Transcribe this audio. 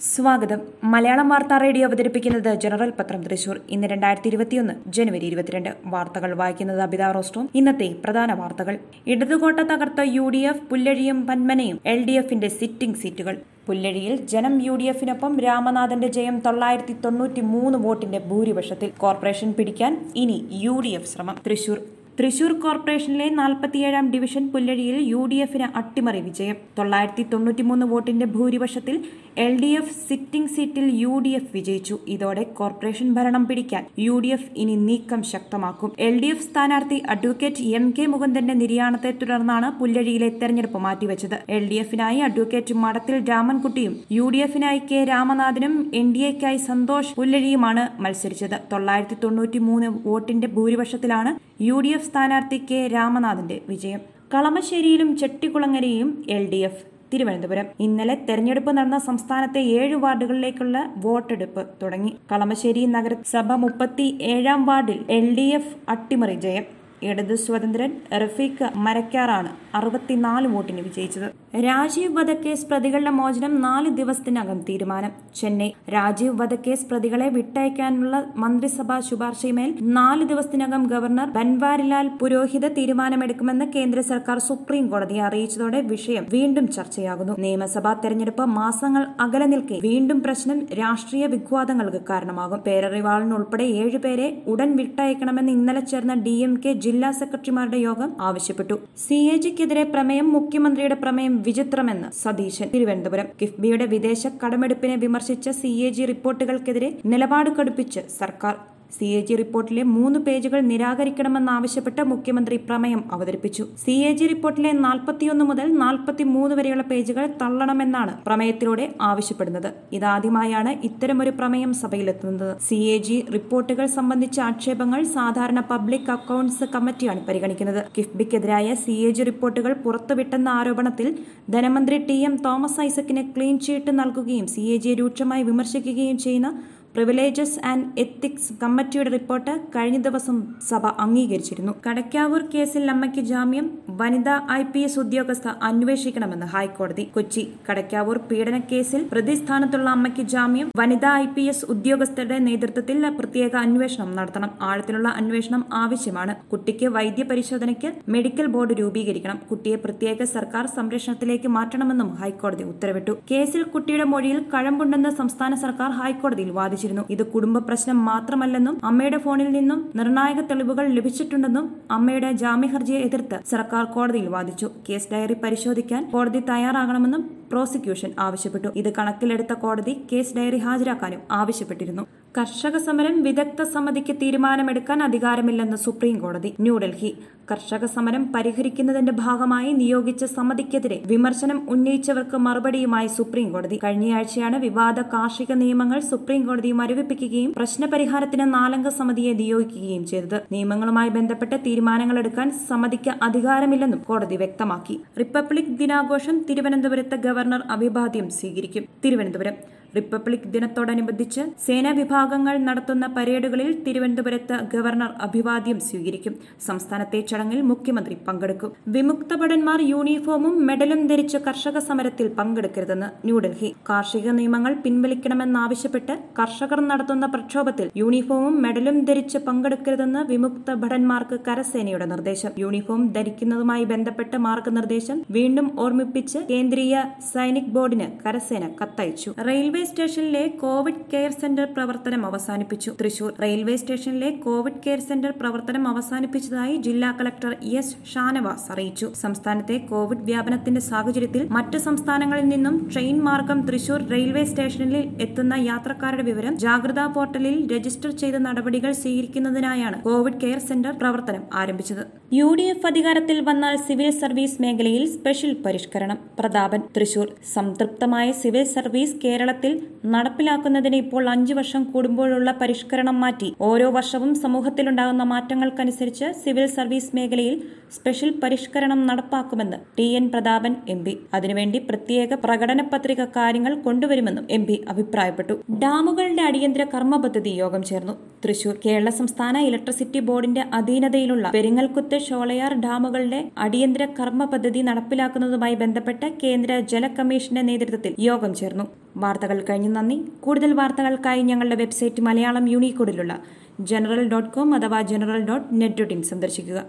സ്വാഗതം. മലയാളം വാർത്താ റേഡിയോ അവതരിപ്പിക്കുന്നത് ജനറൽ പത്രം തൃശൂർ. ഇന്ന് രണ്ടായിരത്തി ഇരുപത്തിയൊന്ന് ജനുവരി ഇരുപത്തിരണ്ട്. വാർത്തകൾ വായിക്കുന്നത് അബിത റോസ്റ്റോം. ഇന്നത്തെ പ്രധാന വാർത്തകൾ. ഇടതുകോട്ട തകർത്ത യു ഡി എഫ് പുല്ലഴിയും പന്മനയും എൽ ഡി എഫിന്റെ സിറ്റിംഗ് സീറ്റുകൾ. പുല്ലഴിയിൽ ജനം യു ഡി എഫിനൊപ്പം രാമനാഥന്റെ ജയം തൊള്ളായിരത്തി തൊണ്ണൂറ്റി മൂന്ന് വോട്ടിന്റെ ഭൂരിപക്ഷത്തിൽ. കോർപ്പറേഷൻ പിടിക്കാൻ ഇനി യു ഡി എഫ് ശ്രമം. തൃശൂർ തൃശൂർ കോർപ്പറേഷനിലെ നാൽപ്പത്തിയേഴാം ഡിവിഷൻ പുല്ലഴിയിൽ യു ഡി എഫിന് അട്ടിമറി വിജയം. തൊള്ളായിരത്തി തൊണ്ണൂറ്റിമൂന്ന് വോട്ടിന്റെ ഭൂരിപക്ഷത്തിൽ എൽ ഡി എഫ് സിറ്റിംഗ് സീറ്റിൽ യു ഡി എഫ് വിജയിച്ചു. ഇതോടെ കോർപ്പറേഷൻ ഭരണം പിടിക്കാൻ യു ഡി എഫ് ഇനി നീക്കം ശക്തമാക്കും. എൽ ഡി എഫ് സ്ഥാനാർത്ഥി അഡ്വക്കേറ്റ് എം കെ മുകുന്ദന്റെ നിര്യാണത്തെ തുടർന്നാണ് പുല്ലഴിയിലെ തെരഞ്ഞെടുപ്പ് മാറ്റിവെച്ചത്. എൽ ഡി എഫിനായി അഡ്വക്കേറ്റ് മടത്തിൽ രാമൻകുട്ടിയും യു ഡി എഫിനായി കെ രാമനാഥനും എൻ ഡി എക്കായി സന്തോഷ് പുല്ലഴിയുമാണ് മത്സരിച്ചത്. തൊള്ളായിരത്തി തൊണ്ണൂറ്റി മൂന്ന് വോട്ടിന്റെ ഭൂരിപക്ഷത്തിലാണ് യു ഡി എഫ് സ്ഥാനാർത്ഥി കെ രാമനാഥിന്റെ വിജയം. കളമശ്ശേരിയിലും ചെട്ടിക്കുളങ്ങരയും എൽ ഡി എഫ്. തിരുവനന്തപുരം. ഇന്നലെ തെരഞ്ഞെടുപ്പ് നടന്ന സംസ്ഥാനത്തെ ഏഴ് വാർഡുകളിലേക്കുള്ള വോട്ടെടുപ്പ് തുടങ്ങി. കളമശ്ശേരി നഗരസഭ മുപ്പത്തി ഏഴാം വാർഡിൽ എൽ ഡി എഫ് അട്ടിമറി ജയം. ഇടത് സ്വതന്ത്രൻ റഫീഖ് മരക്കാറാണ് അറുപത്തിനാല് വോട്ടിന് വിജയിച്ചത്. രാജീവ് വധക്കേസ് പ്രതികളുടെ മോചനം നാല് ദിവസത്തിനകം തീരുമാനം. ചെന്നൈ രാജീവ് വധക്കേസ് പ്രതികളെ വിട്ടയക്കാനുള്ള മന്ത്രിസഭാ ശുപാർശയുമേൽ നാല് ദിവസത്തിനകം ഗവർണർ ബൻവാരിലാൽ പുരോഹിത തീരുമാനമെടുക്കുമെന്ന് കേന്ദ്ര സർക്കാർ സുപ്രീം കോടതിയെ അറിയിച്ചതോടെ വിഷയം വീണ്ടും ചർച്ചയാകുന്നു. നിയമസഭാ തെരഞ്ഞെടുപ്പ് മാസങ്ങൾ അകലെ നിൽക്കെ വീണ്ടും പ്രശ്നം രാഷ്ട്രീയ വിഘാതങ്ങൾക്ക് കാരണമാകും. പേരറിവാളിനുൾപ്പെടെ ഏഴുപേരെ ഉടൻ വിട്ടയക്കണമെന്ന് ഇന്നലെ ചേർന്ന ഡി എം കെ ജില്ലാ സെക്രട്ടറിമാരുടെ യോഗം ആവശ്യപ്പെട്ടു. സി എ ജിക്കെതിരെ പ്രമേയം മുഖ്യമന്ത്രിയുടെ പ്രമേയം വിചിത്രമെന്ന് സതീശൻ. തിരുവനന്തപുരം. കിഫ്ബിയുടെ വിദേശ കടമെടുപ്പിനെ വിമർശിച്ച സി എ ജി റിപ്പോർട്ടുകൾക്കെതിരെ നിലപാട് കടുപ്പിച്ച് സർക്കാർ. സി എ ജി റിപ്പോർട്ടിലെ മൂന്ന് പേജുകൾ നിരാകരിക്കണമെന്നാവശ്യപ്പെട്ട് മുഖ്യമന്ത്രി പ്രമേയം അവതരിപ്പിച്ചു. സി എ ജി റിപ്പോർട്ടിലെ നാൽപ്പത്തിയൊന്ന് മുതൽ നാൽപ്പത്തിമൂന്ന് വരെയുള്ള പേജുകൾ തള്ളണമെന്നാണ് പ്രമേയത്തിലൂടെ ആവശ്യപ്പെടുന്നത്. ഇതാദ്യമായാണ് ഇത്തരമൊരു പ്രമേയം സഭയിലെത്തുന്നത്. സി എ ജി റിപ്പോർട്ടുകൾ സംബന്ധിച്ച ആക്ഷേപങ്ങൾ സാധാരണ പബ്ലിക് അക്കൌണ്ട്സ് കമ്മിറ്റിയാണ് പരിഗണിക്കുന്നത്. കിഫ്ബിക്കെതിരായ സി എ ജി റിപ്പോർട്ടുകൾ പുറത്തുവിട്ടെന്ന ആരോപണത്തിൽ ധനമന്ത്രി ടി എം തോമസ് ഐസക്കിന് ക്ലീൻ ചീട്ട് നൽകുകയും സി എ ജിയെ രൂക്ഷമായി വിമർശിക്കുകയും ചെയ്യുന്ന പ്രിവിലേജസ് ആൻഡ് എത്തിക്സ് കമ്മിറ്റിയുടെ റിപ്പോർട്ട് കഴിഞ്ഞ ദിവസം സഭ അംഗീകരിച്ചിരുന്നു. കടക്കാവൂർ കേസിൽ അമ്മയ്ക്ക് ജാമ്യം വനിതാ ഐ പി എസ് ഉദ്യോഗസ്ഥ അന്വേഷിക്കണമെന്ന് ഹൈക്കോടതി. കൊച്ചി കടക്കാവൂർ പീഡന കേസിൽ പ്രതിസ്ഥാനത്തുള്ള അമ്മയ്ക്ക് ജാമ്യം വനിതാ ഐ പി എസ് ഉദ്യോഗസ്ഥരുടെ നേതൃത്വത്തിൽ പ്രത്യേക അന്വേഷണം നടത്തണം. ആഴത്തിലുള്ള അന്വേഷണം ആവശ്യമാണ്. കുട്ടിക്ക് വൈദ്യപരിശോധനയ്ക്ക് മെഡിക്കൽ ബോർഡ് രൂപീകരിക്കണം. കുട്ടിയെ പ്രത്യേക സർക്കാർ സംരക്ഷണത്തിലേക്ക് മാറ്റണമെന്നും ഹൈക്കോടതി ഉത്തരവിട്ടു. കേസിൽ കുട്ടിയുടെ മൊഴിയിൽ കഴമ്പുണ്ടെന്ന് സംസ്ഥാന സർക്കാർ ഹൈക്കോടതിയിൽ വാദിച്ചു അറിയിച്ചിരുന്നു ഇത് കുടുംബ പ്രശ്നം മാത്രമല്ലെന്നും അമ്മയുടെ ഫോണിൽ നിന്നും നിർണായക തെളിവുകൾ ലഭിച്ചിട്ടുണ്ടെന്നും അമ്മയുടെ ജാമ്യഹർജിയെ എതിർത്ത് സർക്കാർ കോടതിയിൽ വാദിച്ചു. കേസ് ഡയറി പരിശോധിക്കാൻ കോടതി തയ്യാറാകണമെന്നും പ്രോസിക്യൂഷൻ ആവശ്യപ്പെട്ടു. ഇത് കണക്കിലെടുത്ത കോടതി കേസ് ഡയറി ഹാജരാക്കാനും ആവശ്യപ്പെട്ടിരുന്നു. കർഷക സമരം വിദഗ്ധ സമിതിക്ക് തീരുമാനമെടുക്കാൻ അധികാരമില്ലെന്ന് സുപ്രീം കോടതി ന്യൂഡൽഹി. കർഷക സമരം പരിഹരിക്കുന്നതിന്റെ ഭാഗമായി നിയോഗിച്ച സമിതിക്കെതിരെ വിമർശനം ഉന്നയിച്ചവർക്ക് മറുപടിയുമായി സുപ്രീം കോടതി കഴിഞ്ഞയാഴ്ചയാണ് വിവാദ കാർഷിക നിയമങ്ങൾ സുപ്രീം കോടതി മരവിപ്പിക്കുകയും പ്രശ്നപരിഹാരത്തിന് നാലംഗ സമിതിയെ നിയോഗിക്കുകയും ചെയ്തത്. നിയമങ്ങളുമായി ബന്ധപ്പെട്ട തീരുമാനങ്ങളെടുക്കാൻ സമിതിക്ക് അധികാരമില്ലെന്നും കോടതി വ്യക്തമാക്കി. റിപ്പബ്ലിക് ദിനാഘോഷം തിരുവനന്തപുരത്ത് ഗവർണർ അഭിവാദ്യം സ്വീകരിക്കും. തിരുവനന്തപുരം റിപ്പബ്ലിക് ദിനത്തോടനുബന്ധിച്ച് സേനാ വിഭാഗങ്ങൾ നടത്തുന്ന പരേഡുകളിൽ തിരുവനന്തപുരത്ത് ഗവർണർ അഭിവാദ്യം സ്വീകരിക്കും. സംസ്ഥാനത്തെ ചടങ്ങിൽ മുഖ്യമന്ത്രി പങ്കെടുക്കും. വിമുക്ത ഭടന്മാർ യൂണിഫോമും മെഡലും ധരിച്ച കർഷക സമരത്തിൽ പങ്കെടുക്കരുതെന്ന് ന്യൂഡൽഹി. കാർഷിക നിയമങ്ങൾ പിൻവലിക്കണമെന്നാവശ്യപ്പെട്ട് കർഷകർ നടത്തുന്ന പ്രക്ഷോഭത്തിൽ യൂണിഫോമും മെഡലും ധരിച്ച് പങ്കെടുക്കരുതെന്ന് വിമുക്ത ഭടന്മാർക്ക് കരസേനയുടെ നിർദ്ദേശം. യൂണിഫോം ധരിക്കുന്നതുമായി ബന്ധപ്പെട്ട മാർഗനിർദ്ദേശം വീണ്ടും ഓർമ്മിപ്പിച്ച് കേന്ദ്രീയ സൈനിക് ബോർഡിന് കരസേന കത്തയച്ചു. റെയിൽവേ സ്റ്റേഷനിലെ കോവിഡ് കെയർ സെന്റർ പ്രവർത്തനം അവസാനിപ്പിച്ചു. തൃശൂർ റെയിൽവേ സ്റ്റേഷനിലെ കോവിഡ് കെയർ സെന്റർ പ്രവർത്തനം അവസാനിപ്പിച്ചതായി ജില്ലാ കളക്ടർ എസ് ഷാനവാസ് അറിയിച്ചു. സംസ്ഥാനത്തെ കോവിഡ് വ്യാപനത്തിന്റെ സാഹചര്യത്തിൽ മറ്റ് സംസ്ഥാനങ്ങളിൽ നിന്നും ട്രെയിൻ മാർഗം തൃശൂർ റെയിൽവേ സ്റ്റേഷനിൽ എത്തുന്ന യാത്രക്കാരുടെ വിവരം ജാഗ്രതാ പോർട്ടലിൽ രജിസ്റ്റർ ചെയ്ത നടപടികൾ സ്വീകരിക്കുന്നതിനായാണ് കോവിഡ് കെയർ സെന്റർ പ്രവർത്തനം ആരംഭിച്ചത്. യു ഡി എഫ് അധികാരത്തിൽ വന്നാൽ സിവിൽ സർവീസ് മേഖലയിൽ സ്പെഷ്യൽ പരിഷ്കരണം. പ്രതാപൻ തൃശൂർ. സംതൃപ്തമായ സിവിൽ സർവീസ് കേരളത്തിൽ നടപ്പിലാക്കുന്നതിന് ഇപ്പോൾ അഞ്ചു വർഷം കൂടുമ്പോഴുള്ള പരിഷ്കരണം മാറ്റി. ഓരോ വർഷവും സമൂഹത്തിലുണ്ടാകുന്ന മാറ്റങ്ങൾക്കനുസരിച്ച് സിവിൽ സർവീസ് മേഖലയിൽ സ്പെഷ്യൽ പരിഷ്കരണം നടപ്പാക്കുമെന്ന് T N Prathapan M P. അതിനുവേണ്ടി പ്രത്യേക പ്രകടന പത്രിക കാര്യങ്ങൾ കൊണ്ടുവരുമെന്നും എം പി അഭിപ്രായപ്പെട്ടു. ഡാമുകളുടെ അടിയന്തര കർമ്മ പദ്ധതി യോഗം ചേർന്നു. തൃശൂർ കേരള സംസ്ഥാന ഇലക്ട്രിസിറ്റി ബോർഡിന്റെ അധീനതയിലുള്ള പെരിങ്ങൽകുത്ത് ഷോളയാർ ഡാമുകളുടെ അടിയന്തര കർമ്മ പദ്ധതി നടപ്പിലാക്കുന്നതുമായി ബന്ധപ്പെട്ട് കേന്ദ്ര ജല കമ്മീഷന്റെ നേതൃത്വത്തിൽ യോഗം ചേർന്നു. വാർത്തകൾ കഴിഞ്ഞു നന്ദി. കൂടുതൽ വാർത്തകൾക്കായി ഞങ്ങളുടെ വെബ്സൈറ്റ് മലയാളം യൂണിക്കോഡിലുള്ള ജനറൽ ഡോട്ട് കോം അഥവാ general dot net dot in സന്ദർശിക്കുക.